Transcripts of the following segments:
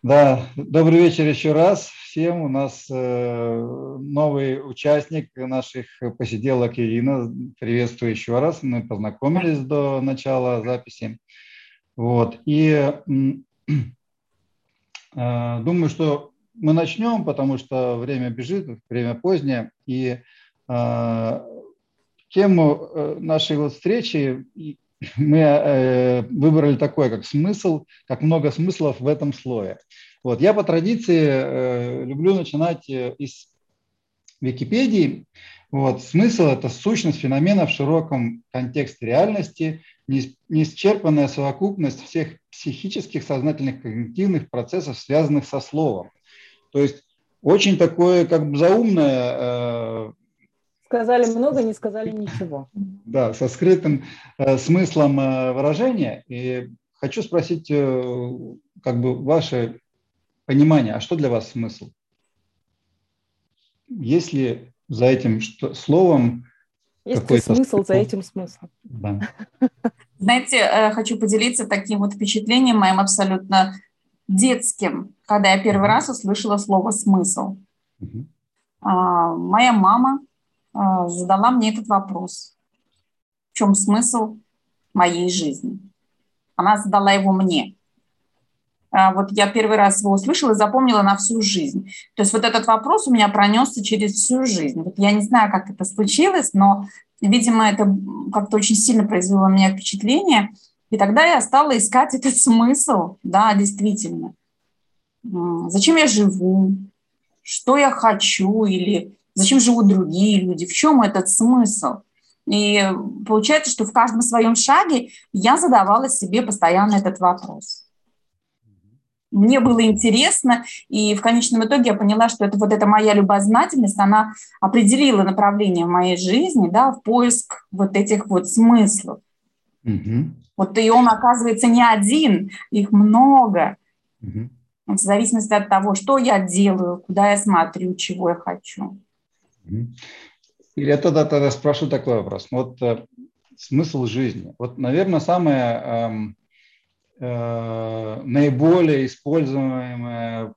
Да, добрый вечер еще раз всем. У нас э, новый участник наших посиделок Ирина. Приветствую еще раз. Мы познакомились до начала записи. Вот. И э, думаю, что мы начнем, потому что время бежит, время позднее. И э, тему нашей вот встречи мы э, выбрали такое, как смысл, как много смыслов в этом слое. Вот. Я по традиции э, люблю начинать э, из Википедии. Вот. Смысл – это сущность феномена в широком контексте реальности, неисчерпанная совокупность всех психических, сознательных, когнитивных процессов, связанных со словом. То есть очень такое как бы заумное Сказали много, не сказали ничего. Да, со скрытым э, смыслом э, выражения. И хочу спросить, э, как бы ваше понимание, а что для вас смысл? Есть ли за этим что, словом есть ли смысл за этим смыслом? Да. Знаете, э, хочу поделиться таким вот впечатлением моим абсолютно детским, когда я первый раз услышала слово «смысл». Угу. Моя мама задала мне этот вопрос. В чем смысл моей жизни? Она задала его мне. А, вот я первый раз его услышала и запомнила на всю жизнь. То есть вот этот вопрос у меня пронесся через всю жизнь. Вот я не знаю, как это случилось, но, видимо, это как-то очень сильно произвело на меня впечатление. И тогда я стала искать этот смысл, да, действительно. Зачем я живу? Что я хочу? Или Зачем живут другие люди? В чем этот смысл? И получается, что в каждом своем шаге я задавала себе постоянно этот вопрос. Мне было интересно, и в конечном итоге я поняла, что это вот эта моя любознательность, она определила направление в моей жизни, да, в поиск вот этих вот смыслов. Угу. Вот и он оказывается не один, их много. Угу. В зависимости от того, что я делаю, куда я смотрю, чего я хочу. Или я тогда, тогда спрошу такой вопрос. Вот э, смысл жизни. Вот, наверное, самое э, э, наиболее используемое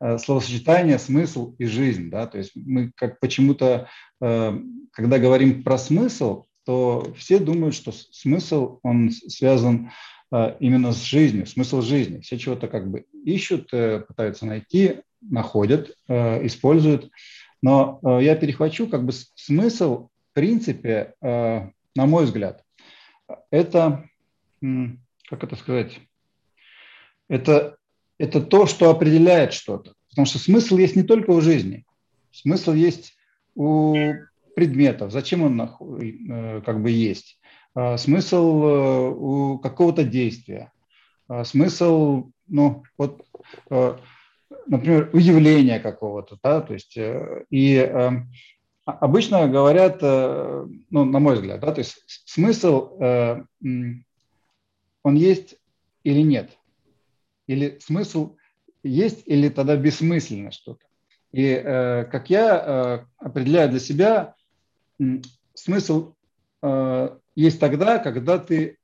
э, словосочетание смысл и жизнь. Да? То есть мы как почему-то, э, когда говорим про смысл, то все думают, что смысл, он связан э, именно с жизнью, смысл жизни. Все чего-то как бы ищут, пытаются найти, находят, используют. Но э, я перехвачу как бы смысл, в принципе, э, на мой взгляд, это, как это сказать, это, это то, что определяет что-то. Потому что смысл есть не только у жизни, смысл есть у предметов, зачем он э, как бы есть, смысл у какого-то действия, смысл, ну, вот например, удивления какого-то, да, то есть э, и э, обычно говорят, э, ну, на мой взгляд, да, то есть смысл, он есть или нет, или смысл есть или тогда бессмысленно что-то. И как я определяю для себя, смысл есть тогда, когда ты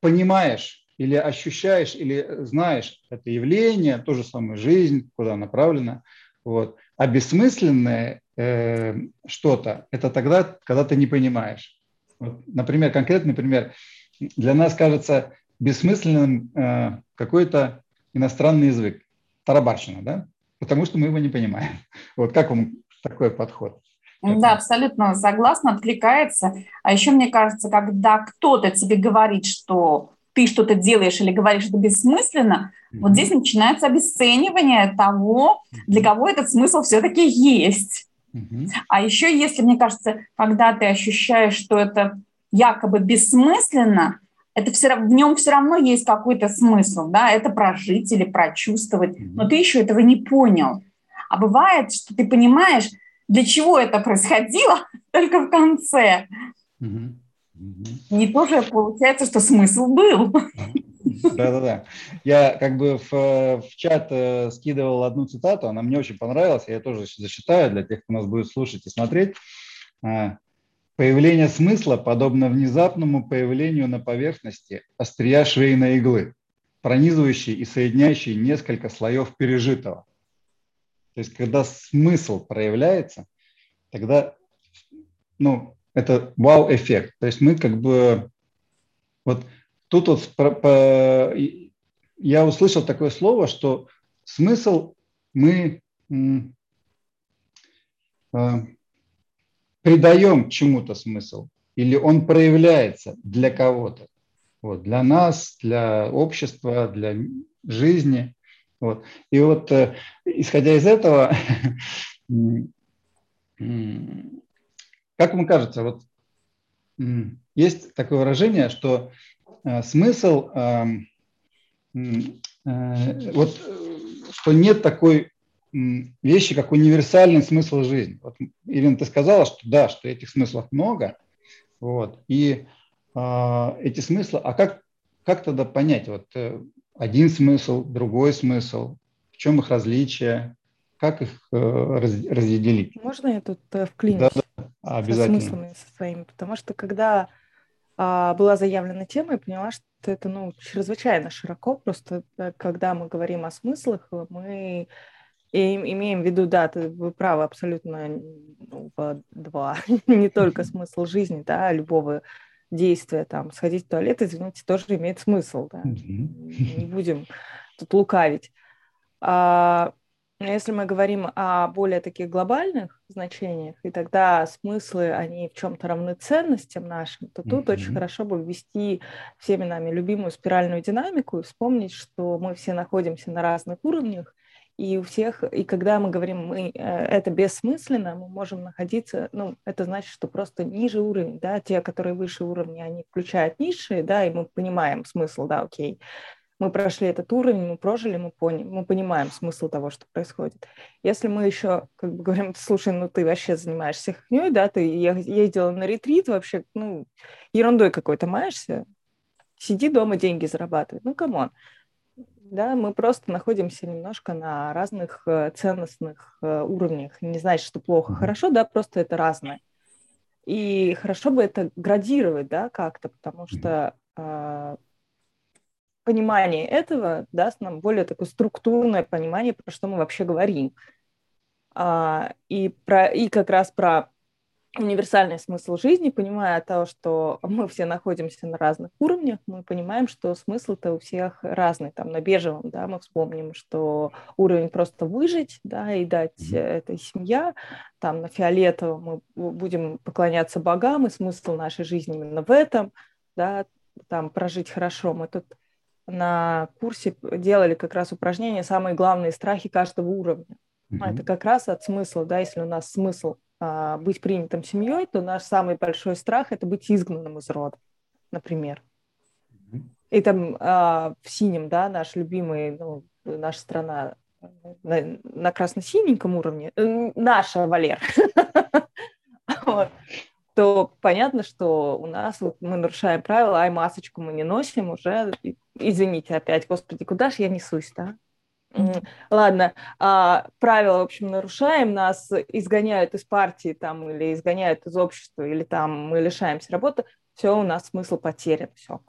понимаешь, или ощущаешь, или знаешь это явление, то же самое жизнь, куда направлена. Вот. А бессмысленное э, что-то – это тогда, когда ты не понимаешь. Вот, например, конкретный пример. Для нас кажется бессмысленным э, какой-то иностранный язык, тарабарщина, да? Потому что мы его не понимаем. Вот как вам такой подход? Да, абсолютно согласна, откликается. А еще мне кажется, когда кто-то тебе говорит, что ты что-то делаешь или говоришь это бессмысленно, mm-hmm. вот здесь начинается обесценивание того, для кого этот смысл все-таки есть. Mm-hmm. А еще, если, мне кажется, когда ты ощущаешь, что это якобы бессмысленно, это все, в нем все равно есть какой-то смысл, да, это прожить или прочувствовать, mm-hmm. но ты еще этого не понял. А бывает, что ты понимаешь, для чего это происходило только в конце. Mm-hmm. Не тоже получается, что смысл был. Да-да-да. Я как бы в, в чат э, скидывал одну цитату, она мне очень понравилась, я тоже зачитаю для тех, кто нас будет слушать и смотреть. А, Появление смысла подобно внезапному появлению на поверхности острия швейной иглы. пронизывающий и соединяющий несколько слоев пережитого. То есть, когда смысл проявляется, тогда, ну, это вау-эффект. То есть мы как бы, вот тут вот по, по, я услышал такое слово, что смысл мы э, придаем чему-то смысл, или он проявляется для кого-то. Вот, для нас, для общества, для жизни. Вот. И вот э, исходя из этого, как вам кажется, вот есть такое выражение, что э, смысл, эм, э, вот, что нет такой вещи, как универсальный смысл жизни. Вот, Ирина, ты сказала, что да, что этих смыслов много, вот, и э, эти смыслы, а как, как тогда понять, вот э, один смысл, другой смысл, в чем их различие, как их э, раз, разделить? Можно я тут э, вклинюсь? Да, да, обязательно. Со смыслами со своими, потому что когда а, была заявлена тема, я поняла, что это ну, чрезвычайно широко, просто э, когда мы говорим о смыслах, мы и имеем в виду, да, ты, вы правы абсолютно ну, два, не только смысл жизни, да, любого действия, там, сходить в туалет, извините, тоже имеет смысл, да, не будем тут лукавить. А, если мы говорим о более таких глобальных значениях, и тогда смыслы, они в чем-то равны ценностям нашим, то тут mm-hmm. очень хорошо бы ввести всеми нами любимую спиральную динамику и вспомнить, что мы все находимся на разных уровнях, и у всех, и когда мы говорим, мы, э, это бессмысленно, мы можем находиться, ну, это значит, что просто ниже уровень, да, те, которые выше уровня, они включают низшие, да, и мы понимаем смысл, да, окей, мы прошли этот уровень, мы прожили, мы, поняли, мы понимаем смысл того, что происходит. Если мы еще, как бы говорим, слушай, ну ты вообще занимаешься хней, да, ты ездила на ретрит, вообще, ну, ерундой какой-то маешься, сиди дома, деньги зарабатывай, ну, come on да, мы просто находимся немножко на разных э, ценностных э, уровнях. Не значит, что плохо, хорошо, да, просто это разное. И хорошо бы это градировать, да, как-то, потому что э, понимание этого даст нам более такое структурное понимание, про что мы вообще говорим. А, и, про, и как раз про универсальный смысл жизни, понимая то, что мы все находимся на разных уровнях, мы понимаем, что смысл-то у всех разный. Там на бежевом, да, мы вспомним, что уровень просто выжить, да, и дать mm-hmm. этой семья. Там на фиолетовом мы будем поклоняться богам, и смысл нашей жизни именно в этом, да, там прожить хорошо. Мы тут на курсе делали как раз упражнения «Самые главные страхи каждого уровня». Mm-hmm. Это как раз от смысла, да, если у нас смысл – а, быть принятым семьей, то наш самый большой страх – это быть изгнанным из рода, например. И там а, в синем, да, наш любимый, ну, наша страна на, на красно-синеньком уровне, э, наша, Валер, то понятно, что у нас вот мы нарушаем правила, ай, масочку мы не носим уже, извините опять, господи, куда же я несусь, да? Ладно, а, правила, в общем, нарушаем, нас изгоняют из партии там, или изгоняют из общества, или там мы лишаемся работы, все, у нас смысл потерян, все,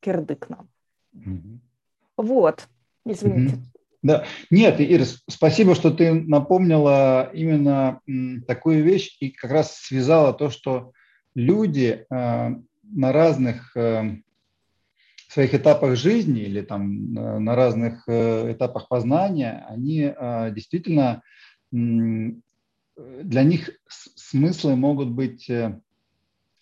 кирдык нам. Mm-hmm. Вот, извините. Mm-hmm. Да, нет, Ира, спасибо, что ты напомнила именно такую вещь и как раз связала то, что люди э, на разных э, своих этапах жизни или там э, на разных этапах познания, они действительно для них смыслы могут быть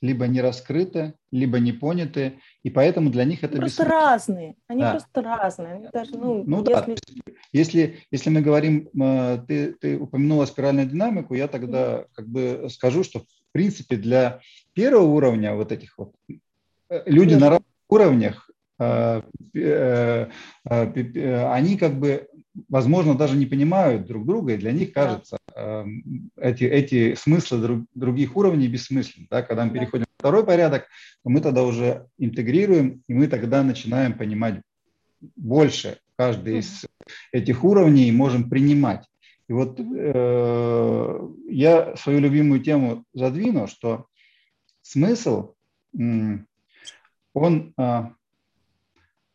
либо не раскрыты, либо не поняты, и поэтому для них это просто разные. Они да. просто разные. Они даже, ну, ну если... да. Если если мы говорим, ты ты упомянула спиральную динамику, я тогда как бы скажу, что в принципе для первого уровня вот этих вот люди Нет. на разных уровнях Э, э, э, они как бы, возможно, даже не понимают друг друга, и для них кажется эти, эти смыслы друг, других уровней бессмысленны. Да? Когда мы переходим в второй порядок, то мы тогда уже интегрируем, и мы тогда начинаем понимать больше каждый из этих уровней и можем принимать. И вот э, я свою любимую тему задвину, что смысл, он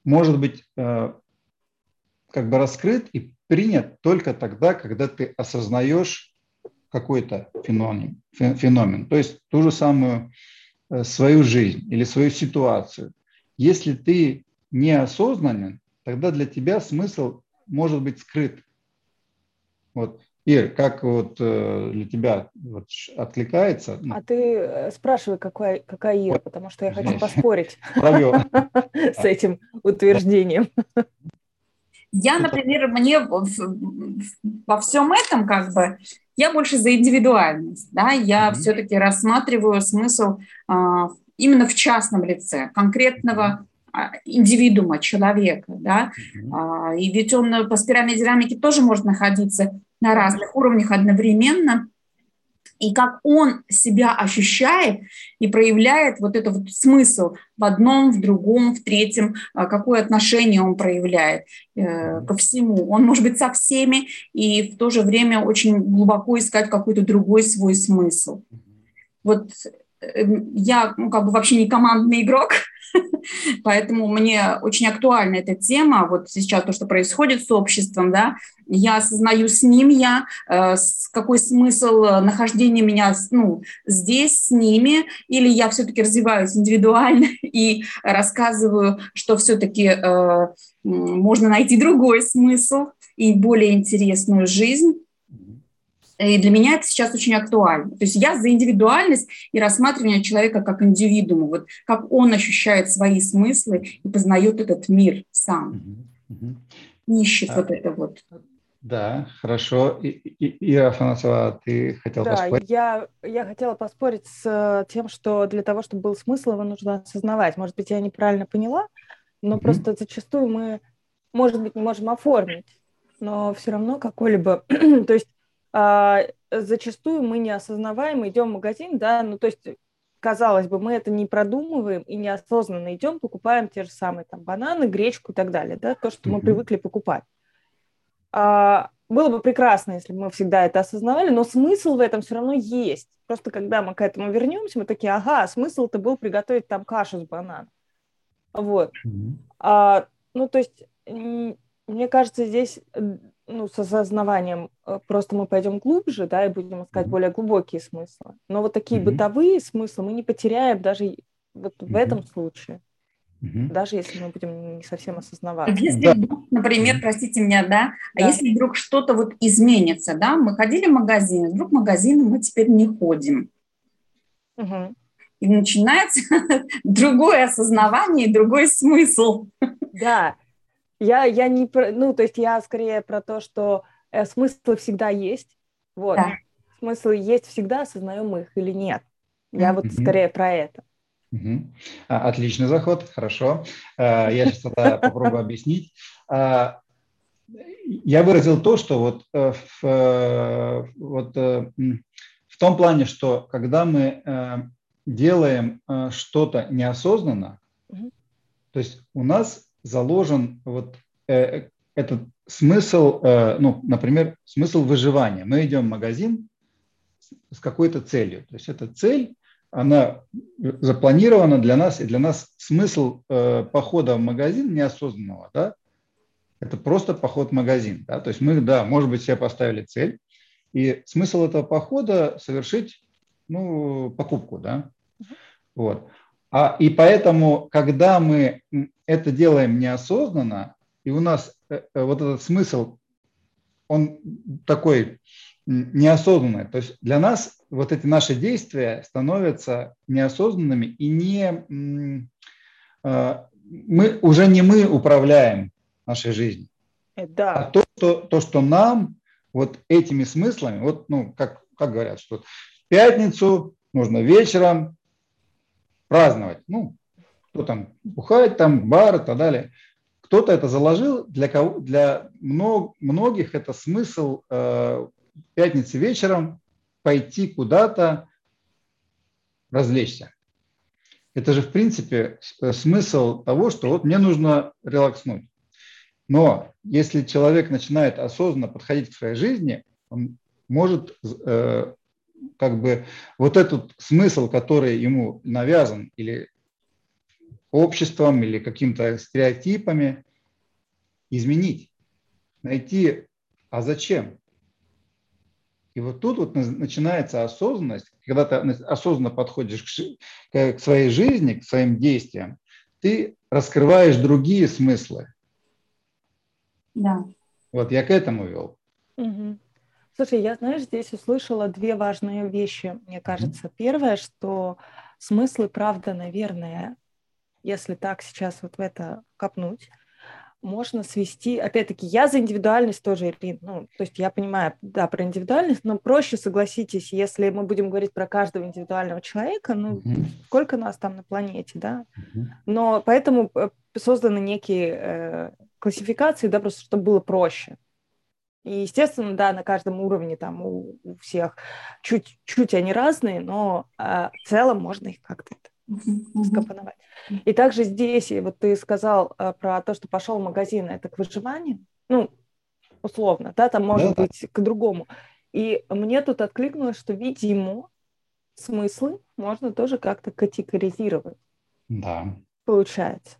может быть э, как бы раскрыт и принят только тогда, когда ты осознаешь какой-то феномен, феномен, то есть ту же самую э, свою жизнь или свою ситуацию. Если ты неосознанен, тогда для тебя смысл может быть скрыт. Вот. Ир, как вот э, для тебя вот откликается? А ты э, спрашивай, какая, какая Ира, потому что я хочу поспорить с этим утверждением. Я, например, мне во всем этом как бы я больше за индивидуальность, да, я mm-hmm. все-таки рассматриваю смысл а, именно в частном лице конкретного а, индивидуума, человека, да, mm-hmm. и ведь он по спиральной динамике тоже может находиться на разных уровнях одновременно, и как он себя ощущает и проявляет вот этот вот смысл в одном, в другом, в третьем, а, какое отношение он проявляет э, ко всему. Он может быть со всеми и в то же время очень глубоко искать какой-то другой свой смысл. Вот Эм, я ну, как бы вообще не командный игрок, поэтому мне очень актуальна эта тема. Вот сейчас то, что происходит с обществом, да, я осознаю, с ним я, э, какой смысл нахождения меня ну, здесь, с ними, или я все-таки развиваюсь индивидуально и рассказываю, что все-таки э, можно найти другой смысл и более интересную жизнь. И для меня это сейчас очень актуально. То есть я за индивидуальность и рассматривание человека как индивидуума, вот как он ощущает свои смыслы и познает этот мир сам. Угу, угу. ищет а, вот это вот. Да, хорошо. И, и, Ира Афанасова, ты хотела да, поспорить? Я, я хотела поспорить с тем, что для того, чтобы был смысл, его нужно осознавать. Может быть, я неправильно поняла, но угу. просто зачастую мы, может быть, не можем оформить, но все равно какой-либо... то есть а, зачастую мы не осознаваем, идем в магазин, да, ну то есть казалось бы, мы это не продумываем и неосознанно идем, покупаем те же самые там бананы, гречку и так далее, да, то, что мы привыкли покупать. А, было бы прекрасно, если бы мы всегда это осознавали, но смысл в этом все равно есть. Просто когда мы к этому вернемся, мы такие, ага, смысл-то был приготовить там кашу с бананом. Вот. А, ну, то есть, мне кажется, здесь ну, с осознаванием э, просто мы пойдем глубже, да, и будем искать mm-hmm. более глубокие смыслы. Но вот такие mm-hmm. бытовые смыслы мы не потеряем даже вот в mm-hmm. этом случае. Mm-hmm. Даже если мы будем не совсем осознавать. Если да. вдруг, например, простите меня, да, а да, а если вдруг что-то вот изменится, да, мы ходили в магазин, вдруг в магазин мы теперь не ходим. Угу. И начинается другое осознавание, другой смысл. Да, я, я не про, ну, то есть я скорее про то, что э, смыслы всегда есть, вот, да. смыслы есть всегда, осознаем их или нет. Я mm-hmm. вот скорее про это. Угу. Отличный заход, хорошо. А, я сейчас это попробую объяснить. А, я выразил то, что вот э, в, э, вот в том плане, что когда мы делаем что-то неосознанно, угу. то есть у нас заложен вот э, этот смысл, э, ну, например, смысл выживания. Мы идем в магазин с какой-то целью. То есть эта цель, она запланирована для нас, и для нас смысл э, похода в магазин неосознанного, да, это просто поход в магазин. Да? То есть мы, да, может быть, себе поставили цель, и смысл этого похода совершить ну, покупку. Да? Вот. А, и поэтому, когда мы это делаем неосознанно, и у нас э, э, вот этот смысл, он такой неосознанный, то есть для нас вот эти наши действия становятся неосознанными и не э, мы уже не мы управляем нашей жизнью, да. а то, что, то, что нам вот этими смыслами, вот ну как как говорят, что в пятницу нужно вечером праздновать. Ну, кто там бухает, там бар и так далее. Кто-то это заложил, для, кого, для мног, многих это смысл э, пятницы вечером пойти куда-то развлечься. Это же, в принципе, смысл того, что вот мне нужно релакснуть. Но если человек начинает осознанно подходить к своей жизни, он может э, как бы вот этот смысл, который ему навязан или обществом или какими-то стереотипами, изменить, найти, а зачем? И вот тут вот начинается осознанность, когда ты осознанно подходишь к, к своей жизни, к своим действиям, ты раскрываешь другие смыслы. Да. Вот я к этому вел. Угу. Слушай, я, знаешь, здесь услышала две важные вещи, мне кажется. Первое, что смыслы, правда, наверное, если так сейчас вот в это копнуть, можно свести, опять-таки, я за индивидуальность тоже, Ирин, ну, то есть я понимаю, да, про индивидуальность, но проще, согласитесь, если мы будем говорить про каждого индивидуального человека, ну, mm-hmm. сколько нас там на планете, да, mm-hmm. но поэтому э, созданы некие э, классификации, да, просто чтобы было проще. И, естественно, да, на каждом уровне там у, у всех чуть-чуть они разные, но э, в целом можно их как-то скомпоновать. И также здесь, вот ты сказал э, про то, что пошел в магазин, это к выживанию, ну, условно, да, там может да. быть к другому. И мне тут откликнулось, что, видимо, смыслы можно тоже как-то категоризировать. Да. Получается.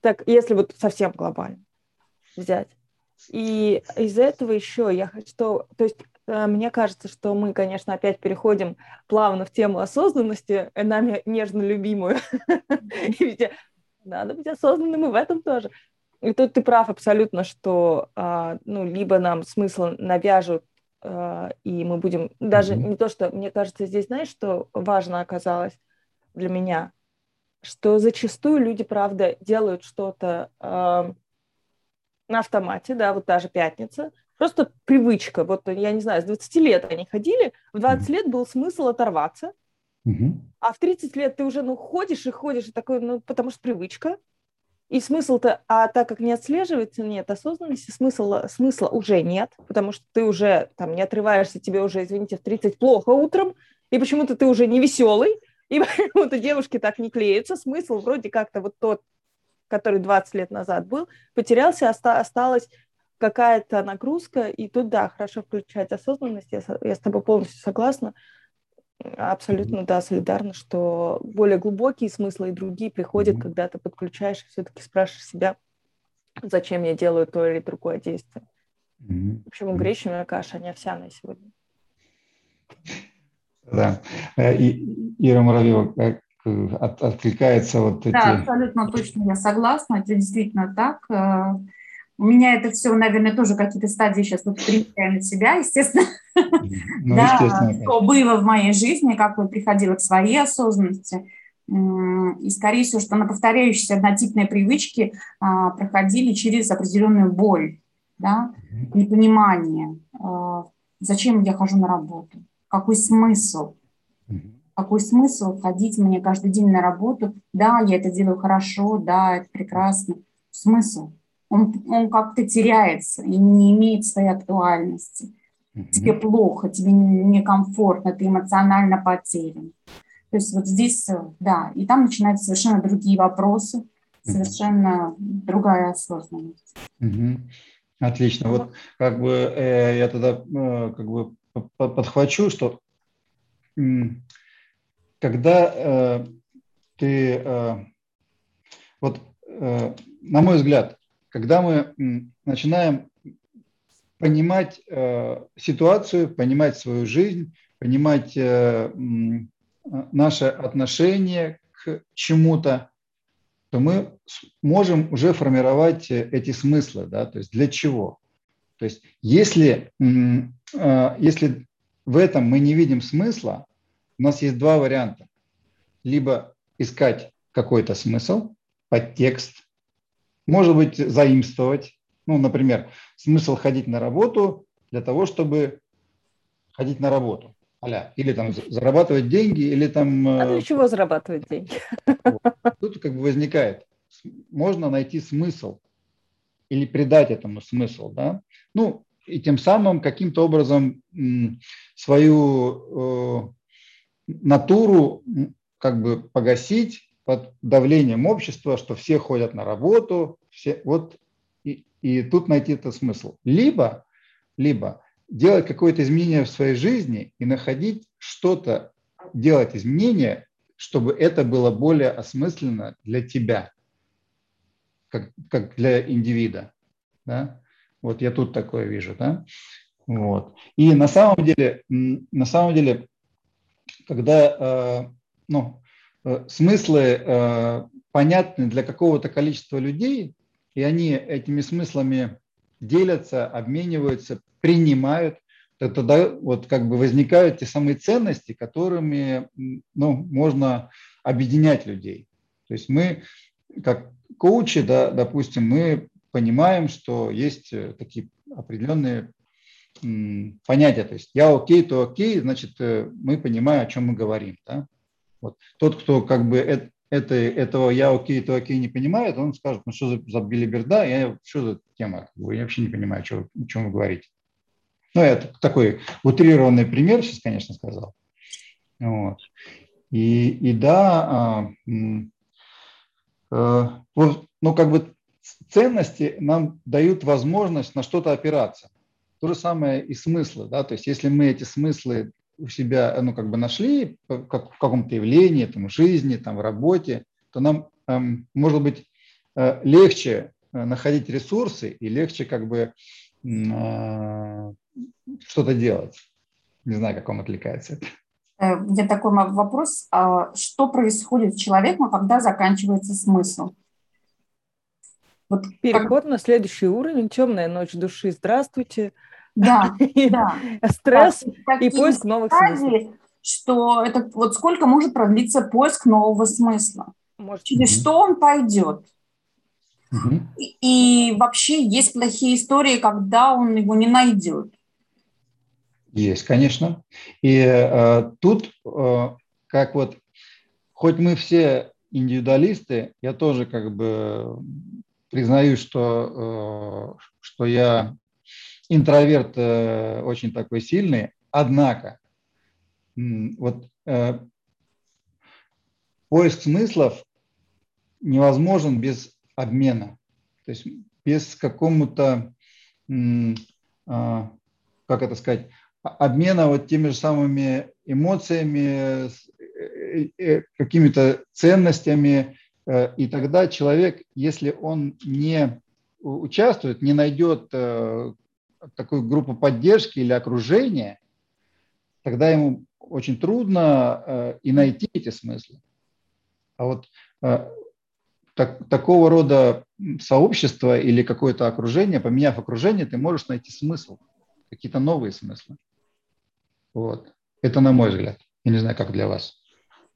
Так, если вот совсем глобально взять. И из этого еще я хочу, то есть мне кажется, что мы, конечно, опять переходим плавно в тему осознанности, э, нами нежно любимую. Надо быть осознанным и в этом тоже. И тут ты прав абсолютно, что а, ну, либо нам смысл навяжут, а, и мы будем... Даже не то, что... Мне кажется, здесь, знаешь, что важно оказалось для меня? Что зачастую люди, правда, делают что-то на автомате, да, вот та же пятница, Просто привычка. Вот, я не знаю, с 20 лет они ходили, в 20 лет был смысл оторваться, а в 30 лет ты уже, ну, ходишь и ходишь, и такой, ну, потому что привычка. И смысл-то, а так как не отслеживается, нет осознанности, смысла, смысла уже нет, потому что ты уже там не отрываешься, тебе уже, извините, в 30 плохо утром, и почему-то ты уже не веселый, и почему-то девушки так не клеятся, смысл вроде как-то вот тот, который 20 лет назад был, потерялся, оста- осталось какая-то нагрузка, и тут, да, хорошо включать осознанность, я, я с тобой полностью согласна, абсолютно, да, солидарна, что более глубокие смыслы и другие приходят, mm-hmm. когда ты подключаешь и все-таки спрашиваешь себя, зачем я делаю то или другое действие. Mm-hmm. Почему гречневая каша, а не овсяная сегодня? Да. Э, и, Ира Муравьева, как от, откликается вот эти... Да, абсолютно точно я согласна, это действительно так. У меня это все, наверное, тоже какие-то стадии сейчас вот примеряю на себя, естественно. Ну, да, естественно. Что было в моей жизни, как вот приходила к своей осознанности. И, скорее всего, что на повторяющиеся однотипные привычки а, проходили через определенную боль, да, непонимание, а, зачем я хожу на работу, какой смысл, какой смысл ходить мне каждый день на работу, да, я это делаю хорошо, да, это прекрасно, смысл, он, он как-то теряется и не имеет своей актуальности. Mm-hmm. Тебе плохо, тебе некомфортно, ты эмоционально потерян. То есть вот здесь, э, да, и там начинаются совершенно другие вопросы, совершенно mm-hmm. другая осознанность. Mm-hmm. Отлично. Вот как бы э, я тогда э, как бы подхвачу, что э, когда э, ты э, вот э, на мой взгляд когда мы начинаем понимать э, ситуацию, понимать свою жизнь, понимать э, наше отношение к чему-то, то мы можем уже формировать э, эти смыслы, да, то есть для чего. То есть если, э, если в этом мы не видим смысла, у нас есть два варианта. Либо искать какой-то смысл, подтекст, может быть, заимствовать. Ну, например, смысл ходить на работу для того, чтобы ходить на работу. Аля. Или там зарабатывать деньги, или там... А для чего зарабатывать деньги? Тут как бы возникает. Можно найти смысл или придать этому смысл, да? Ну, и тем самым каким-то образом свою э, натуру как бы погасить, под давлением общества, что все ходят на работу, все, вот и, и тут найти это смысл. Либо, либо делать какое-то изменение в своей жизни и находить что-то, делать изменения, чтобы это было более осмысленно для тебя. как, как для индивида. Да? Вот я тут такое вижу. Да? Вот. И на самом деле, на самом деле когда ну, смыслы понятны для какого-то количества людей, и они этими смыслами делятся, обмениваются, принимают, то тогда вот как бы возникают те самые ценности, которыми ну, можно объединять людей. То есть мы, как коучи, да, допустим, мы понимаем, что есть э, такие определенные понятия. То есть я окей, то окей, значит, э, мы понимаем, о чем мы говорим. Да? Вот. Тот, кто как бы это, это, этого я окей, то окей не понимает, он скажет, ну что за, за билиберда, я, что за тема, я вообще не понимаю, что, о чем вы говорите. Ну, это такой утрированный пример сейчас, конечно, сказал. Вот. И, и да, э, э, вот, ну, как бы ценности нам дают возможность на что-то опираться. То же самое и смыслы, да, то есть если мы эти смыслы у себя, ну, как бы нашли как в каком-то явлении, там, в жизни, там, в работе, то нам, эм, может быть, э, легче э, находить ресурсы и легче как бы э, что-то делать. Не знаю, как вам отвлекается это. У меня такой вопрос. А что происходит с человеком, когда заканчивается смысл? Вот Переход как... на следующий уровень, темная ночь души. Здравствуйте. Да, да. Стресс и поиск новых смыслов. Что это вот сколько может продлиться поиск нового смысла? Может. Через что он пойдет? Угу. И, и вообще есть плохие истории, когда он его не найдет. Есть, конечно. И э, тут, э, как вот, хоть мы все индивидуалисты, я тоже как бы признаю, что, э, что я интроверт э, очень такой сильный, однако вот э, поиск смыслов невозможен без обмена, то есть без какому-то, э, как это сказать, обмена вот теми же самыми эмоциями, э, э, какими-то ценностями, э, и тогда человек, если он не участвует, не найдет такую группу поддержки или окружения, тогда ему очень трудно э, и найти эти смыслы. А вот э, так, такого рода сообщество или какое-то окружение, поменяв окружение, ты можешь найти смысл, какие-то новые смыслы. Вот. Это на мой взгляд. Я не знаю, как для вас.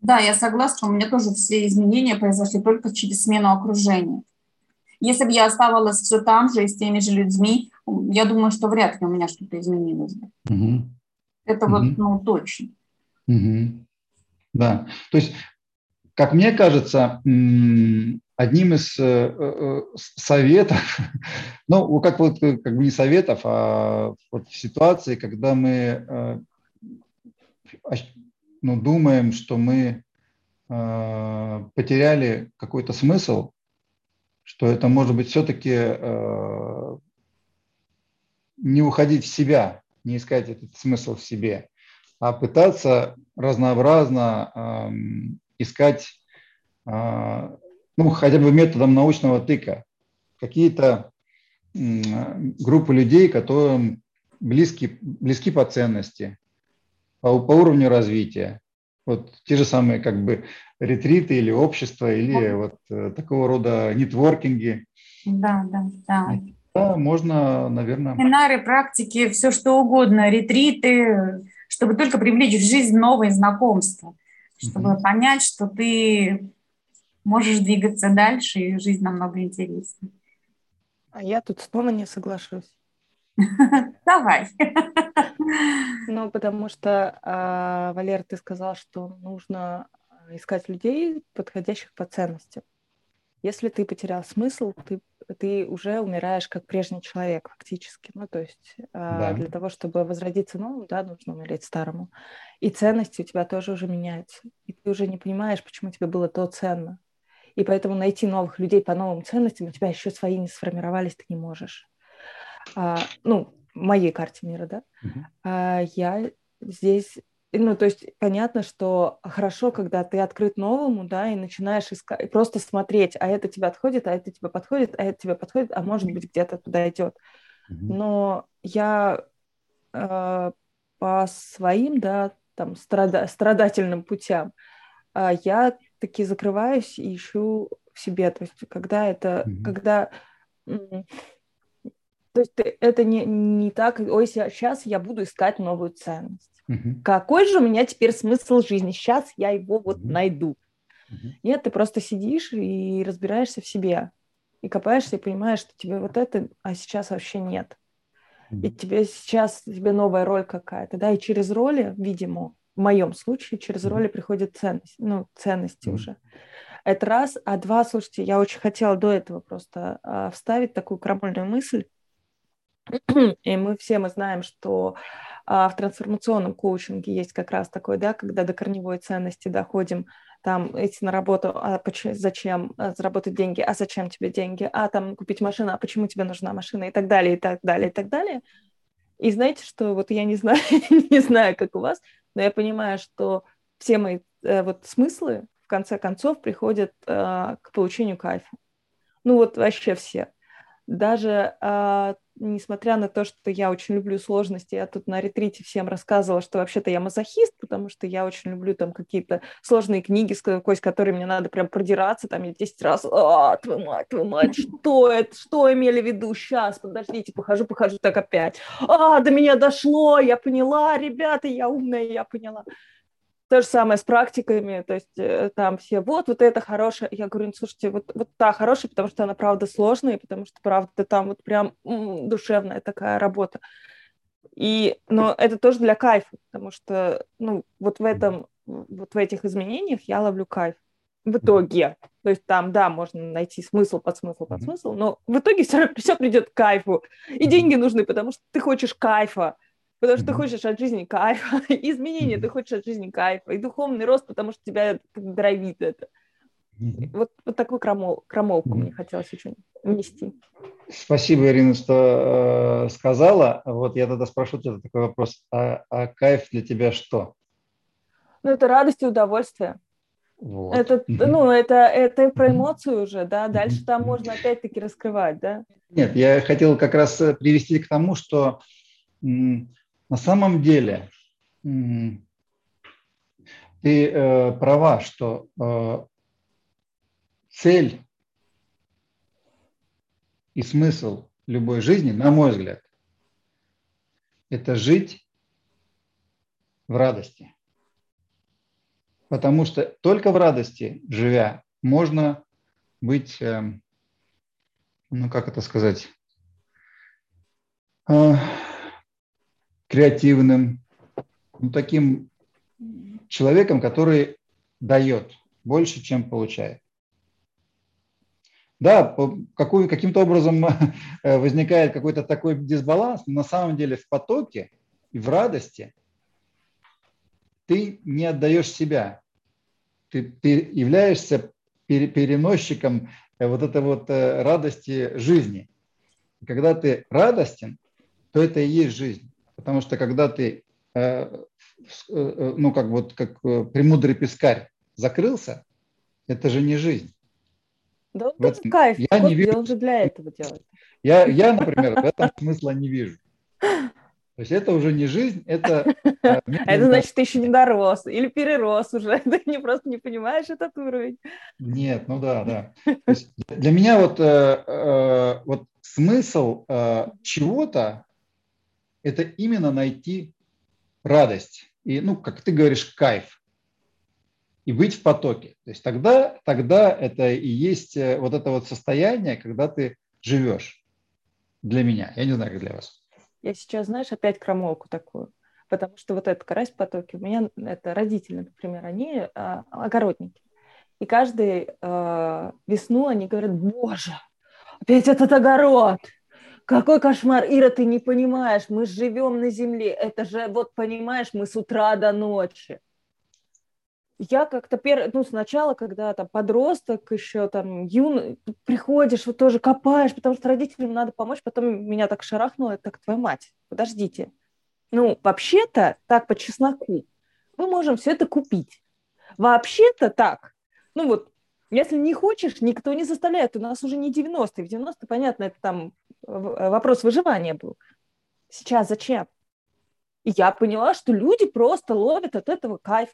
Да, я согласна. У меня тоже все изменения произошли только через смену окружения. Если бы я оставалась все там же и с теми же людьми, я думаю, что вряд ли у меня что-то изменилось бы. Угу. Это угу. вот, ну, точно. Угу. Да, то есть, как мне кажется, одним из э, э, советов, ну, как вот, как бы не советов, а вот в ситуации, когда мы э, ну, думаем, что мы потеряли какой-то смысл, что это может быть все-таки э, не уходить в себя, не искать этот смысл в себе, а пытаться разнообразно э, искать, э, ну, хотя бы методом научного тыка, какие-то э, группы людей, которым близки, близки по ценности, по, по уровню развития. Вот те же самые как бы ретриты или общества, или да. вот э, такого рода нетворкинги. Да, да, да. Да, можно, наверное... Семинары, практики, все что угодно, ретриты, чтобы только привлечь в жизнь новые знакомства, чтобы угу. понять, что ты можешь двигаться дальше, и жизнь намного интереснее. А я тут снова не соглашусь. Давай. Ну, потому что, а, Валер, ты сказал, что нужно искать людей, подходящих по ценностям. Если ты потерял смысл, ты, ты уже умираешь как прежний человек фактически. Ну, то есть а, да. для того, чтобы возродиться новым, да, нужно умереть старому. И ценности у тебя тоже уже меняются. И ты уже не понимаешь, почему тебе было то ценно. И поэтому найти новых людей по новым ценностям, у тебя еще свои не сформировались, ты не можешь. А, ну, моей карте мира, да. Uh-huh. Я здесь ну, то есть понятно, что хорошо, когда ты открыт новому, да, и начинаешь искать, просто смотреть, а это тебе подходит, а это тебе подходит, а это тебе подходит, а может быть где-то туда идет. Но я э, по своим, да, там, страда страдательным путям, э, я таки закрываюсь и ищу в себе, то есть когда это, mm-hmm. когда то есть это не, не так, ой, сейчас я буду искать новую ценность. Угу. Какой же у меня теперь смысл жизни? Сейчас я его вот угу. найду. Угу. Нет, ты просто сидишь и разбираешься в себе. И копаешься, и понимаешь, что тебе вот это, а сейчас вообще нет. И тебе сейчас, тебе новая роль какая-то, да, и через роли, видимо, в моем случае, через роли приходит ценность, ну, ценности mm уже. Это раз. А два, слушайте, я очень хотела до этого просто а, вставить такую крамольную мысль. И мы все мы знаем, что а, в трансформационном коучинге есть как раз такой, да, когда до корневой ценности доходим, там идти на работу, а почему, зачем а, заработать деньги, а зачем тебе деньги, а там купить машину, а почему тебе нужна машина и так далее, и так далее, и так далее. И знаете, что вот я не знаю, не знаю, как у вас, но я понимаю, что все мои э, вот смыслы в конце концов приходят э, к получению кайфа. Ну вот вообще все. Даже э, несмотря на то, что я очень люблю сложности, я тут на ретрите всем рассказывала, что вообще-то я мазохист, потому что я очень люблю там какие-то сложные книги, сквозь которые мне надо прям продираться, там я 10 раз, а, твою мать, твою мать, что это, что имели в виду, сейчас, подождите, похожу, похожу, так опять, а, до меня дошло, я поняла, ребята, я умная, я поняла. То же самое с практиками, то есть э, там все, вот, вот это хорошее. Я говорю, ну, слушайте, вот, вот та хорошая, потому что она, правда, сложная, потому что, правда, там вот прям м-м, душевная такая работа. И, но это тоже для кайфа, потому что, ну, вот в этом, вот в этих изменениях я ловлю кайф в итоге. То есть там, да, можно найти смысл, подсмысл, подсмысл, но в итоге все, все придет к кайфу. И деньги нужны, потому что ты хочешь кайфа. Потому что ты хочешь от жизни кайфа, изменения ты хочешь от жизни кайфа, и духовный рост, потому что тебя дровит это. Вот, вот такую крамол, крамолку мне хотелось очень внести. Спасибо, Ирина, что э, сказала. Вот я тогда спрошу тебя такой вопрос. А, а кайф для тебя что? Ну, это радость и удовольствие. Вот. Это, ну, это, это про эмоцию уже, да, дальше там можно опять-таки раскрывать, да? Нет, я хотел как раз э, привести к тому, что на самом деле ты э, права, что э, цель и смысл любой жизни, на мой взгляд, это жить в радости. Потому что только в радости, живя, можно быть, э, ну как это сказать, э, креативным, ну, таким человеком, который дает больше, чем получает. Да, какой, каким-то образом возникает какой-то такой дисбаланс, но на самом деле в потоке и в радости ты не отдаешь себя. Ты, ты являешься переносчиком вот этой вот э, радости жизни. Когда ты радостен, то это и есть жизнь. Потому что когда ты, э, э, ну как вот как э, премудрый пескарь закрылся, это же не жизнь. Да вот это кайф, я не вижу, он же для этого делает. Я, я, например, в этом смысла не вижу. То есть это уже не жизнь, это... Это значит, ты еще не дорос или перерос уже, ты не просто не понимаешь этот уровень. Нет, ну да, да. Для меня вот, вот смысл чего-то, это именно найти радость и, ну, как ты говоришь, кайф и быть в потоке. То есть тогда, тогда это и есть э, вот это вот состояние, когда ты живешь для меня. Я не знаю, как для вас. Я сейчас, знаешь, опять крамолку такую. Потому что вот этот карась в потоке, у меня это родители, например, они а, огородники. И каждую а, весну они говорят, боже, опять этот огород, какой кошмар, Ира, ты не понимаешь, мы живем на земле, это же, вот понимаешь, мы с утра до ночи. Я как-то, пер... ну, сначала, когда там подросток еще, там, юн, приходишь, вот тоже копаешь, потому что родителям надо помочь, потом меня так шарахнуло, так, твоя мать, подождите. Ну, вообще-то, так по чесноку, мы можем все это купить. Вообще-то так. Ну вот, если не хочешь, никто не заставляет. У нас уже не 90-е. В 90-е, понятно, это там вопрос выживания был. Сейчас зачем? И я поняла, что люди просто ловят от этого кайф,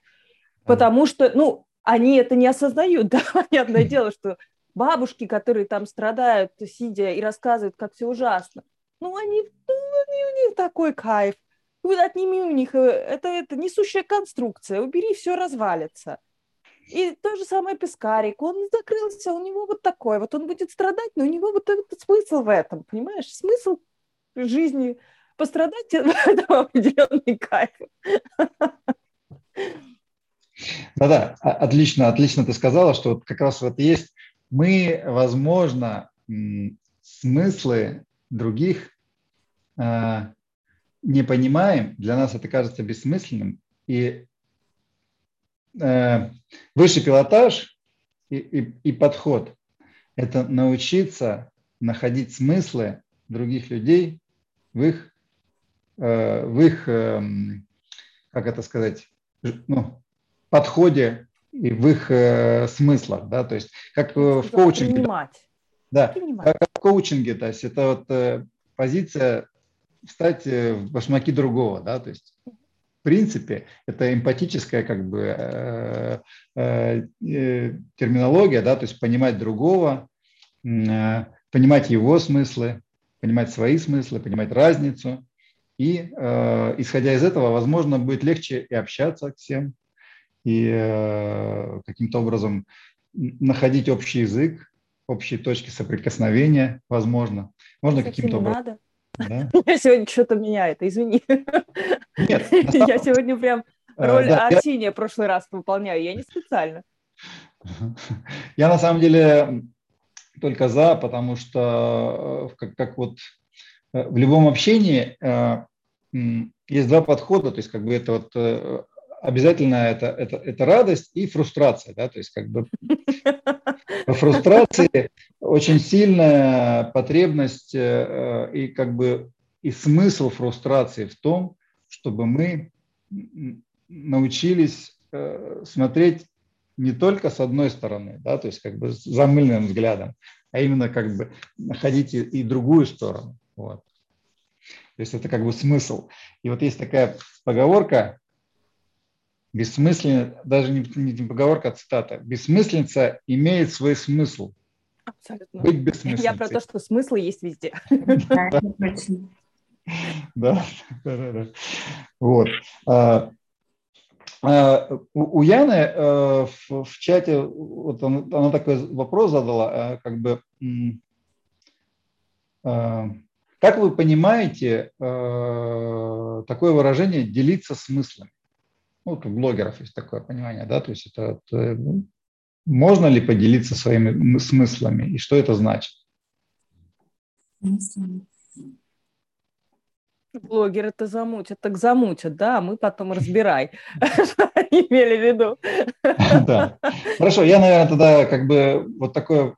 потому что, ну, они это не осознают, да, понятное дело, что бабушки, которые там страдают, сидя и рассказывают, как все ужасно, ну, они, ну, они, у них такой кайф. Отними у них, э, это, это несущая конструкция, убери, все развалится. И то же самое Пискарик, он закрылся, у него вот такой, вот. Он будет страдать, но у него вот этот смысл в этом, понимаешь? Смысл жизни пострадать – это определенный кайф. Да-да, отлично, отлично ты сказала, что вот как раз вот есть. Мы, возможно, смыслы других э, не понимаем, для нас это кажется бессмысленным, и высший пилотаж и, и, и подход – это научиться находить смыслы других людей в их, э, в их эм, как это сказать, ну, подходе и в их э, смыслах, да, то есть как э, в коучинге. Принимать. Да, Принимать. как в коучинге, то есть это вот э, позиция встать э, в башмаки другого, да, то есть принципе это эмпатическая как бы э, э, э, терминология, да, то есть понимать другого, э, понимать его смыслы, понимать свои смыслы, понимать разницу, и э, исходя из этого, возможно, будет легче и общаться всем, и э, каким-то образом находить общий язык, общие точки соприкосновения, возможно. Можно каким-то образом. Надо. Да? Я сегодня что-то меняет, извини. Нет, я сегодня прям э, роль да, Арсения я... прошлый раз выполняю, я не специально. Я на самом деле только за, потому что э, как, как вот э, в любом общении есть два подхода, то есть как бы это вот обязательно это, это, это радость и фрустрация. Да? То есть как бы во фрустрации очень сильная потребность э, и как бы и смысл фрустрации в том, чтобы мы научились э, смотреть не только с одной стороны, да, то есть как бы с замыленным взглядом, а именно как бы находить и, и другую сторону. Вот. То есть это как бы смысл. И вот есть такая поговорка, Бессмысленно, даже не, не поговорка, а цитата. Бессмыслица имеет свой смысл. Абсолютно. Быть бессмысленницей. Я про то, что смысл есть везде. Да, да, да. Вот. А, а, у Яны э, в чате вот она такой вопрос задала, э, как бы э, как вы понимаете такое выражение «делиться смыслами»? Ну, у блогеров есть такое понимание, да, то есть это э, ну, можно ли поделиться своими смыслами и что это значит? Блогер это замутят, так замутят, да, а мы потом разбирай, что они имели в виду. Да. Хорошо, я, наверное, тогда как бы вот такое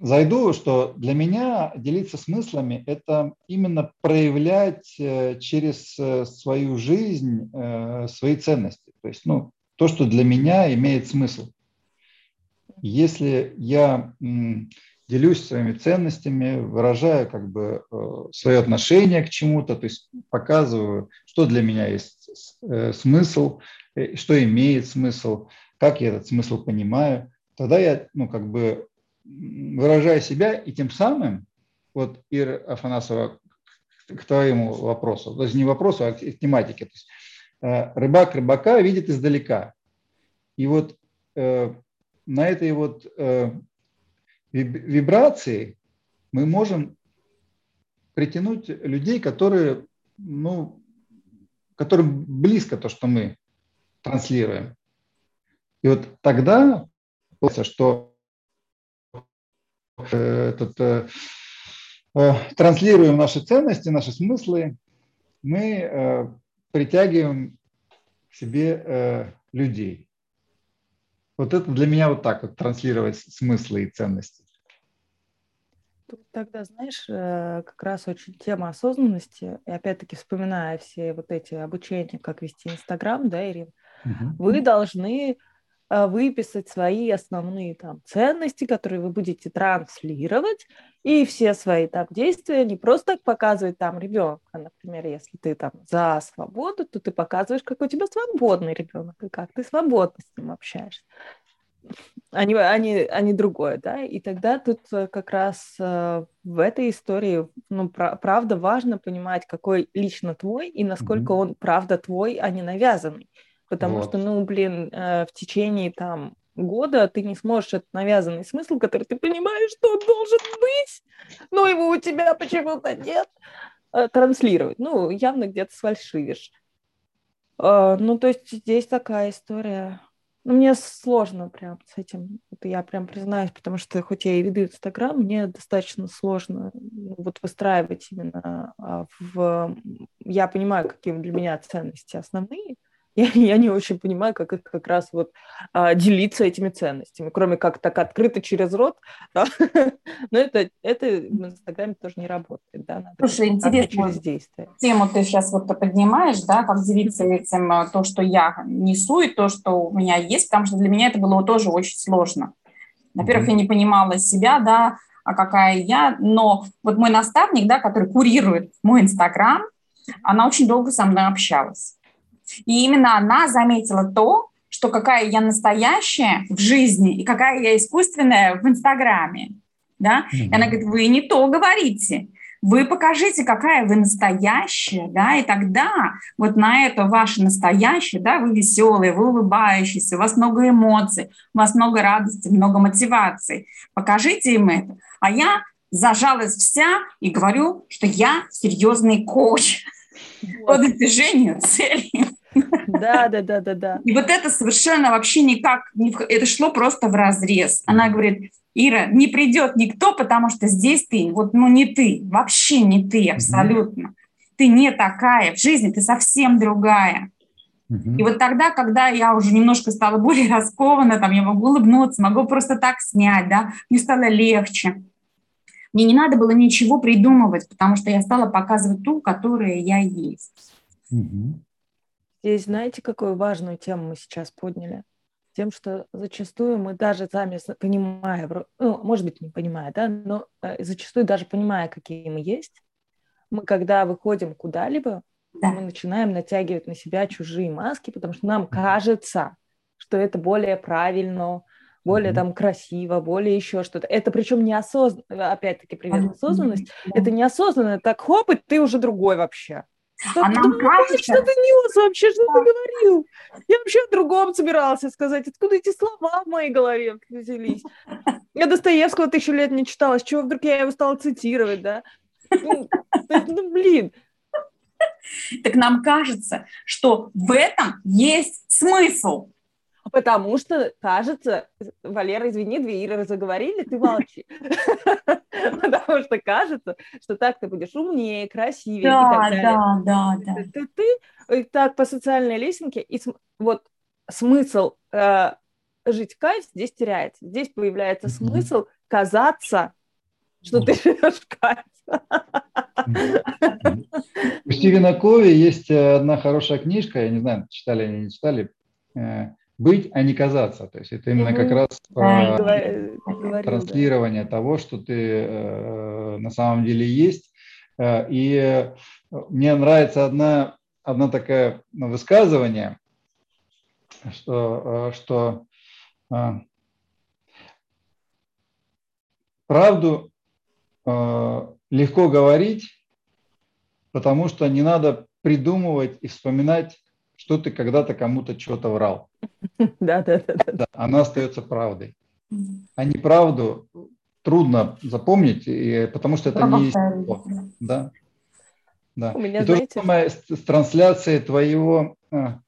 зайду, что для меня делиться смыслами – это именно проявлять э, через э, свою жизнь э, свои ценности. То есть ну, то, что для меня имеет смысл. Если я делюсь своими ценностями, выражаю как бы свое отношение к чему-то, то есть показываю, что для меня есть смысл, что имеет смысл, как я этот смысл понимаю, тогда я ну, как бы выражая себя, и тем самым, вот, Ир Афанасова, к твоему вопросу, даже не вопросу, а к тематике. То есть, э, рыбак рыбака видит издалека. И вот э, на этой вот э, вибрации мы можем притянуть людей, которые, ну, которым близко то, что мы транслируем. И вот тогда, что этот, э, э, транслируем наши ценности, наши смыслы, мы э, притягиваем к себе людей. Вот это для меня вот так вот транслировать смыслы и ценности. Тогда, знаешь, э, как раз очень тема осознанности, и опять-таки вспоминая все вот эти обучения, как вести Инстаграм, да, Ирина, угу. вы должны э, выписать свои основные там ценности, которые вы будете транслировать, и все свои там действия не просто так показывать там ребенка, например, если ты там за свободу, то ты показываешь, какой у тебя свободный ребенок, и как ты свободно с ним общаешься. А а, не, а не другое, да, и тогда тут э, как раз э, в этой истории, ну, pra- правда, важно понимать, какой лично твой и насколько mm-hmm. он правда твой, а не навязанный, потому вот. что, ну, блин, э, в течение там года ты не сможешь этот навязанный смысл, который ты понимаешь, что он должен быть, но его у тебя почему-то нет, транслировать. Ну, явно где-то сфальшивишь. Ну, то есть здесь такая история ну, мне сложно прям с этим, это я прям признаюсь, потому что хоть я и веду Инстаграм, мне достаточно сложно ну, вот выстраивать именно а, в... Я понимаю, какие для меня ценности основные, я, я не очень понимаю, как их как раз вот а, делиться этими ценностями, кроме как так открыто через рот, да? но это, это в Инстаграме тоже не работает, да, надо Слушай, интересно, действие. тему ты сейчас вот поднимаешь, да, как делиться этим, а, то, что я несу, и то, что у меня есть, потому что для меня это было тоже очень сложно. Во-первых, я не понимала себя, да, а какая я, но вот мой наставник, да, который курирует мой Инстаграм, она очень долго со мной общалась. И именно она заметила то, что какая я настоящая в жизни и какая я искусственная в Инстаграме. Да? Mm-hmm. И она говорит, вы не то говорите. Вы покажите, какая вы настоящая, да, и тогда вот на это ваше настоящее, да, вы веселые, вы улыбающиеся, у вас много эмоций, у вас много радости, много мотивации. Покажите им это. А я зажалась вся и говорю, что я серьезный коуч по достижению целей. Да, да, да, да, да. И вот это совершенно вообще никак, не это шло просто в разрез. Она говорит, Ира, не придет никто, потому что здесь ты, вот, ну, не ты, вообще не ты, абсолютно. Ты не такая в жизни, ты совсем другая. И вот тогда, когда я уже немножко стала более раскована, там я могу улыбнуться, могу просто так снять, да, мне стало легче. Мне не надо было ничего придумывать, потому что я стала показывать ту, которая я есть. Здесь знаете, какую важную тему мы сейчас подняли? Тем, что зачастую мы даже сами понимая, ну, может быть, не понимая, да, но э, зачастую даже понимая, какие мы есть, мы когда выходим куда-либо, да. мы начинаем натягивать на себя чужие маски, потому что нам кажется, что это более правильно, более mm-hmm. там красиво, более еще что-то. Это причем неосознанно, опять-таки, привет, осознанность, mm-hmm. это неосознанно, так хоп, и ты уже другой вообще. Да, а нам кажется... Что ты нес вообще, что ты говорил? Я вообще о другом собирался сказать. Откуда эти слова в моей голове взялись? Я Достоевского тысячу лет не читала. С чего вдруг я его стала цитировать, да? Ну, ну блин. Так нам кажется, что в этом есть смысл. Потому что, кажется, Валера, извини, две Иры заговорили, ты молчи. Потому что кажется, что так ты будешь умнее, красивее да. Да, да, да. Ты, ты, так по социальной лесенке, и вот смысл э, жить кайф здесь теряется. Здесь появляется смысл казаться, что ты живешь в кайф. У Стивена Кови есть э, одна хорошая книжка, я не знаю, читали или не читали, э, быть, а не казаться. То есть это именно как раз говорю, транслирование да. того, что ты э, на самом деле есть. Э, и э, мне нравится одна, одна ну, высказывание, что, что э, правду э, легко говорить, потому что не надо придумывать и вспоминать что ты когда-то кому-то что-то врал. Да, да, да, да. Она остается правдой. А неправду трудно запомнить, и, потому что это не есть Да. Да. У меня, и знаете... то же самое с, с трансляцией твоего, а,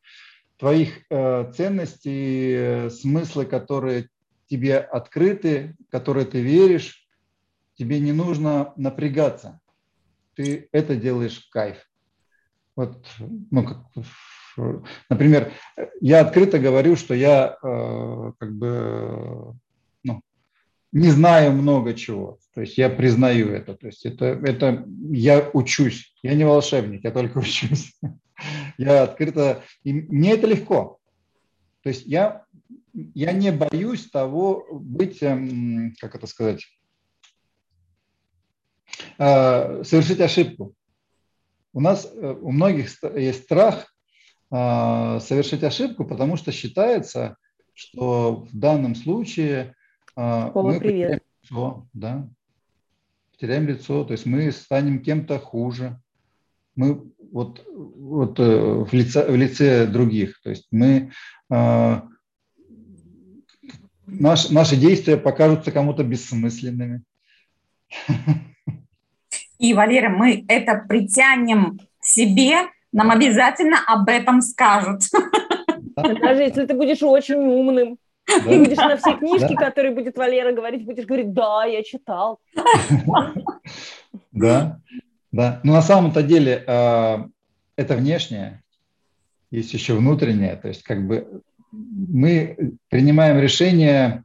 твоих э, ценностей, э, смыслы, которые тебе открыты, которые ты веришь, тебе не нужно напрягаться. Ты это делаешь в кайф. Вот, ну, как Например, я открыто говорю, что я э, как бы ну, не знаю много чего. То есть я признаю это. То есть это, это я учусь. Я не волшебник, я только учусь. Я открыто... И мне это легко. То есть я, я не боюсь того быть, эм, как это сказать, э, совершить ошибку. У нас, э, у многих есть страх совершить ошибку, потому что считается, что в данном случае Пола, мы привет. лицо, да, теряем лицо, то есть мы станем кем-то хуже. Мы вот, вот в, лице, в лице других, то есть мы наш, наши действия покажутся кому-то бессмысленными. И, Валера, мы это притянем к себе, нам обязательно об этом скажут. Даже если ты будешь очень умным. Да. Ты будешь на все книжки, да. которые будет Валера говорить, будешь говорить, да, я читал. Да, да. Но на самом-то деле э, это внешнее, есть еще внутреннее. То есть как бы мы принимаем решения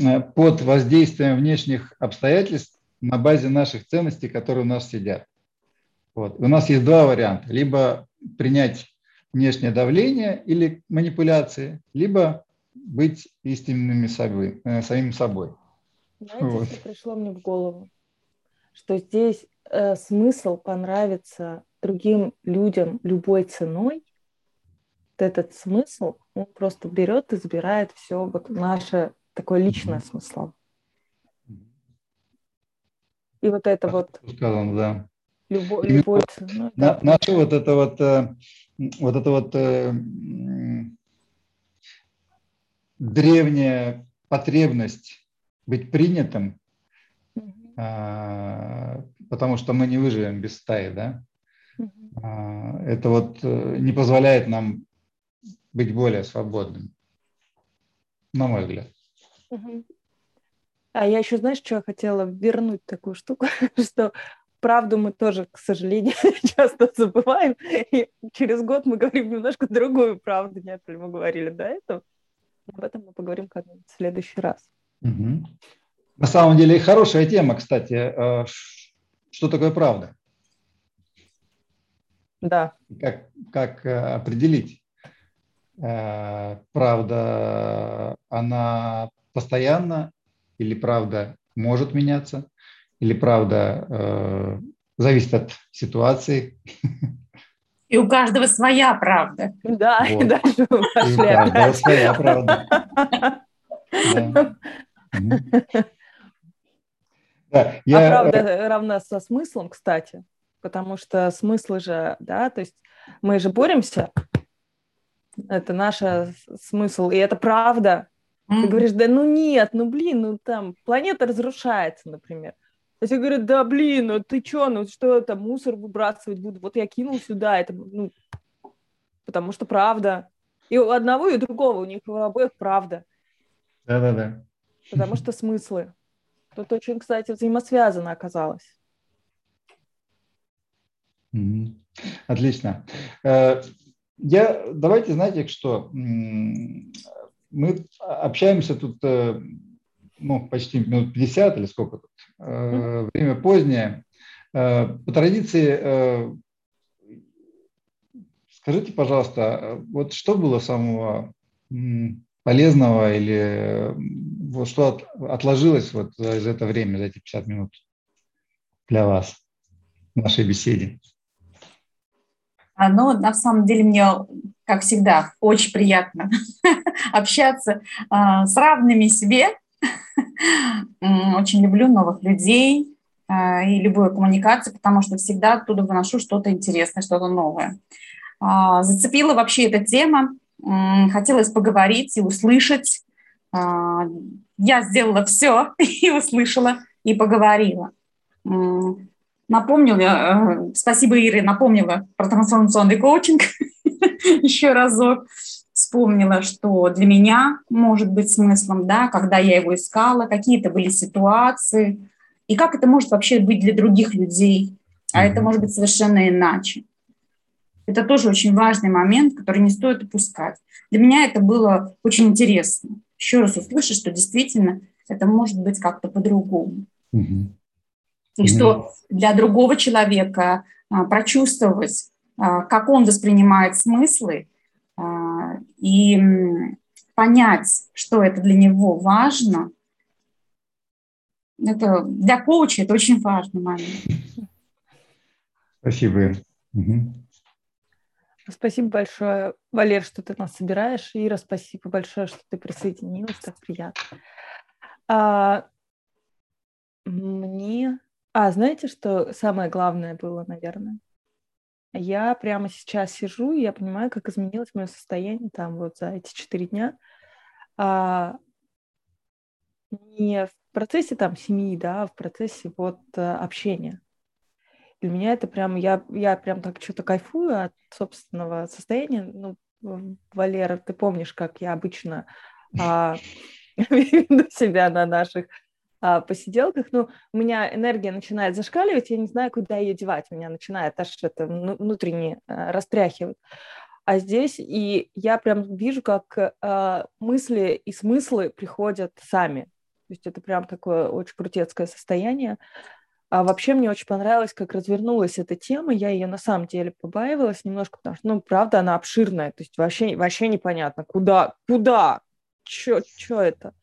э, под воздействием внешних обстоятельств на базе наших ценностей, которые у нас сидят. Вот. У нас есть два варианта. Либо принять внешнее давление или манипуляции, либо быть истинными собой, э, самим собой. Знаете, вот. что пришло мне в голову? Что здесь э, смысл понравиться другим людям любой ценой этот смысл, он просто берет и забирает все вот наше такое личное смысло. И вот это вот... Сказал, да. Любо, любовь. Ну, на, Наше вот это вот, э, вот это вот э, древняя потребность быть принятым, э, потому что мы не выживем без стаи, да? Э, это вот э, не позволяет нам быть более свободным, на мой взгляд. А я еще, знаешь, что я хотела вернуть такую штуку, что правду мы тоже, к сожалению, часто забываем, и через год мы говорим немножко другую правду, нежели мы говорили до этого. Об этом мы поговорим как-нибудь в следующий раз. Угу. На самом деле хорошая тема, кстати. Э, что такое правда? Да. Как, как э, определить? Э, правда, она постоянно или правда может меняться, или правда э, зависит от ситуации. И у каждого своя правда. Да, вот. и дальше у каждого своя правда. Да. Я... А правда равна со смыслом, кстати, потому что смыслы же, да, то есть мы же боремся это наш смысл, и это правда. Ты говоришь, да ну нет, ну блин, ну там планета разрушается, например. А тебе говорят, да блин, ну ты чё, ну что это, мусор выбрасывать буду? Вот я кинул сюда, это, ну, потому что правда. И у одного, и у другого, у них у обоих правда. Да-да-да. Потому что смыслы. Тут очень, кстати, взаимосвязано оказалось. Отлично. Э, я, давайте, знаете, что мы общаемся тут э, ну, почти минут 50 или сколько тут, э, время позднее. Э, по традиции, скажите, пожалуйста, вот что было самого полезного или вот что отложилось вот за, за это время, за эти 50 минут для вас в нашей беседе? Но на самом деле мне, как всегда, очень приятно общаться а, с равными себе. Очень люблю новых людей а, и любую коммуникацию, потому что всегда оттуда выношу что-то интересное, что-то новое. А, зацепила вообще эта тема, хотелось поговорить и услышать. Я сделала все и услышала, и поговорила. Напомнила, э, спасибо, Ире, напомнила про трансформационный коучинг еще разок. Вспомнила, что для меня может быть смыслом, да, когда я его искала, какие это были ситуации, и как это может вообще быть для других людей, а это может быть совершенно иначе. Это тоже очень важный момент, который не стоит упускать. Для меня это было очень интересно. Еще раз услышать, что действительно это может быть как-то по-другому. Угу. И что для другого человека а, прочувствовать, а, как он воспринимает смыслы, и понять, что это для него важно, это для коуча это очень важный момент. Спасибо. Угу. Спасибо большое, Валер, что ты нас собираешь. Ира, спасибо большое, что ты присоединилась. Так приятно. А, мне... А, знаете, что самое главное было, наверное? Я прямо сейчас сижу, и я понимаю, как изменилось мое состояние там вот за эти четыре дня. А, не в процессе там семьи, да, а в процессе вот э, общения. Для меня это прям, я, я прям так что-то кайфую от собственного состояния. Ну, Валера, ты помнишь, как я обычно а, веду себя на наших а, посиделках, ну, у меня энергия начинает зашкаливать, я не знаю, куда ее девать, меня начинает аж это внутренне а, растряхивать. А здесь и я прям вижу, как а, мысли и смыслы приходят сами. То есть это прям такое очень крутецкое состояние. А вообще мне очень понравилось, как развернулась эта тема. Я ее на самом деле побаивалась немножко, потому что, ну, правда, она обширная. То есть вообще, вообще непонятно, куда, куда, что это.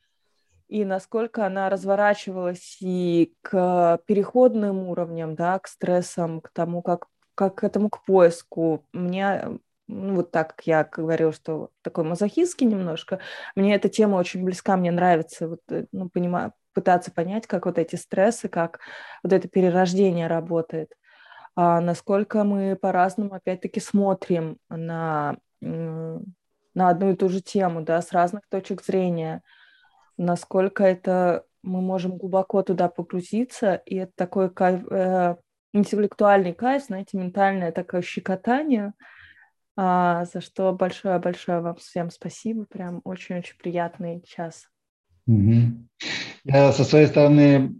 И насколько она разворачивалась и к переходным уровням, да, к стрессам, к тому, как, как к этому, к поиску. Мне ну, вот так, как я говорила, что такой мазохистский немножко, мне эта тема очень близка, мне нравится, вот, э, ну, понимаю, пытаться понять, как вот эти стрессы, как вот это перерождение работает, а насколько мы по-разному опять-таки смотрим на, на одну и ту же тему, да, с разных точек зрения, насколько это мы можем глубоко туда погрузиться, и это такой кайф, э, интеллектуальный кайф, знаете, ментальное такое щекотание, а, за что большое-большое вам всем спасибо, прям очень-очень приятный час. Я со своей стороны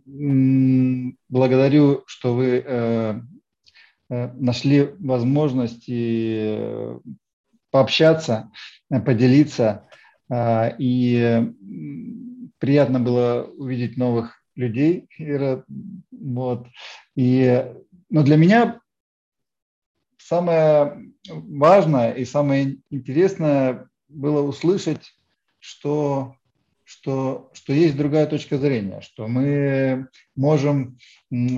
благодарю, что вы э, э, нашли возможность и пообщаться, поделиться. А, и приятно было увидеть новых людей. Вот. И, но для меня самое важное и самое интересное было услышать, что что, что есть другая точка зрения, что мы можем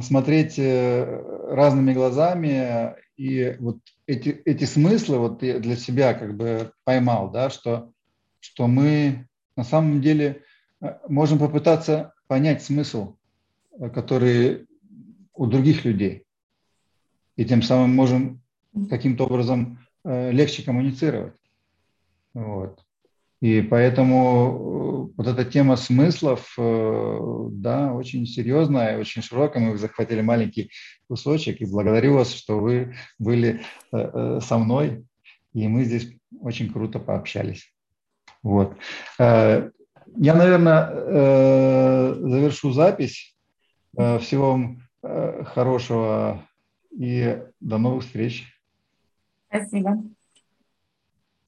смотреть э, разными глазами, и вот эти, эти смыслы вот я для себя как бы поймал, да, что, что мы на самом деле э, можем попытаться понять смысл, э, который у других людей, и тем самым можем каким-то образом легче коммуницировать. Вот. И поэтому э, вот эта тема смыслов, э, да, очень серьезная, очень широкая. Мы захватили маленький кусочек, и благодарю вас, что вы были э, со мной, и мы здесь очень круто пообщались. Вот. Я, наверное, завершу запись. Всего вам хорошего и до новых встреч. Спасибо.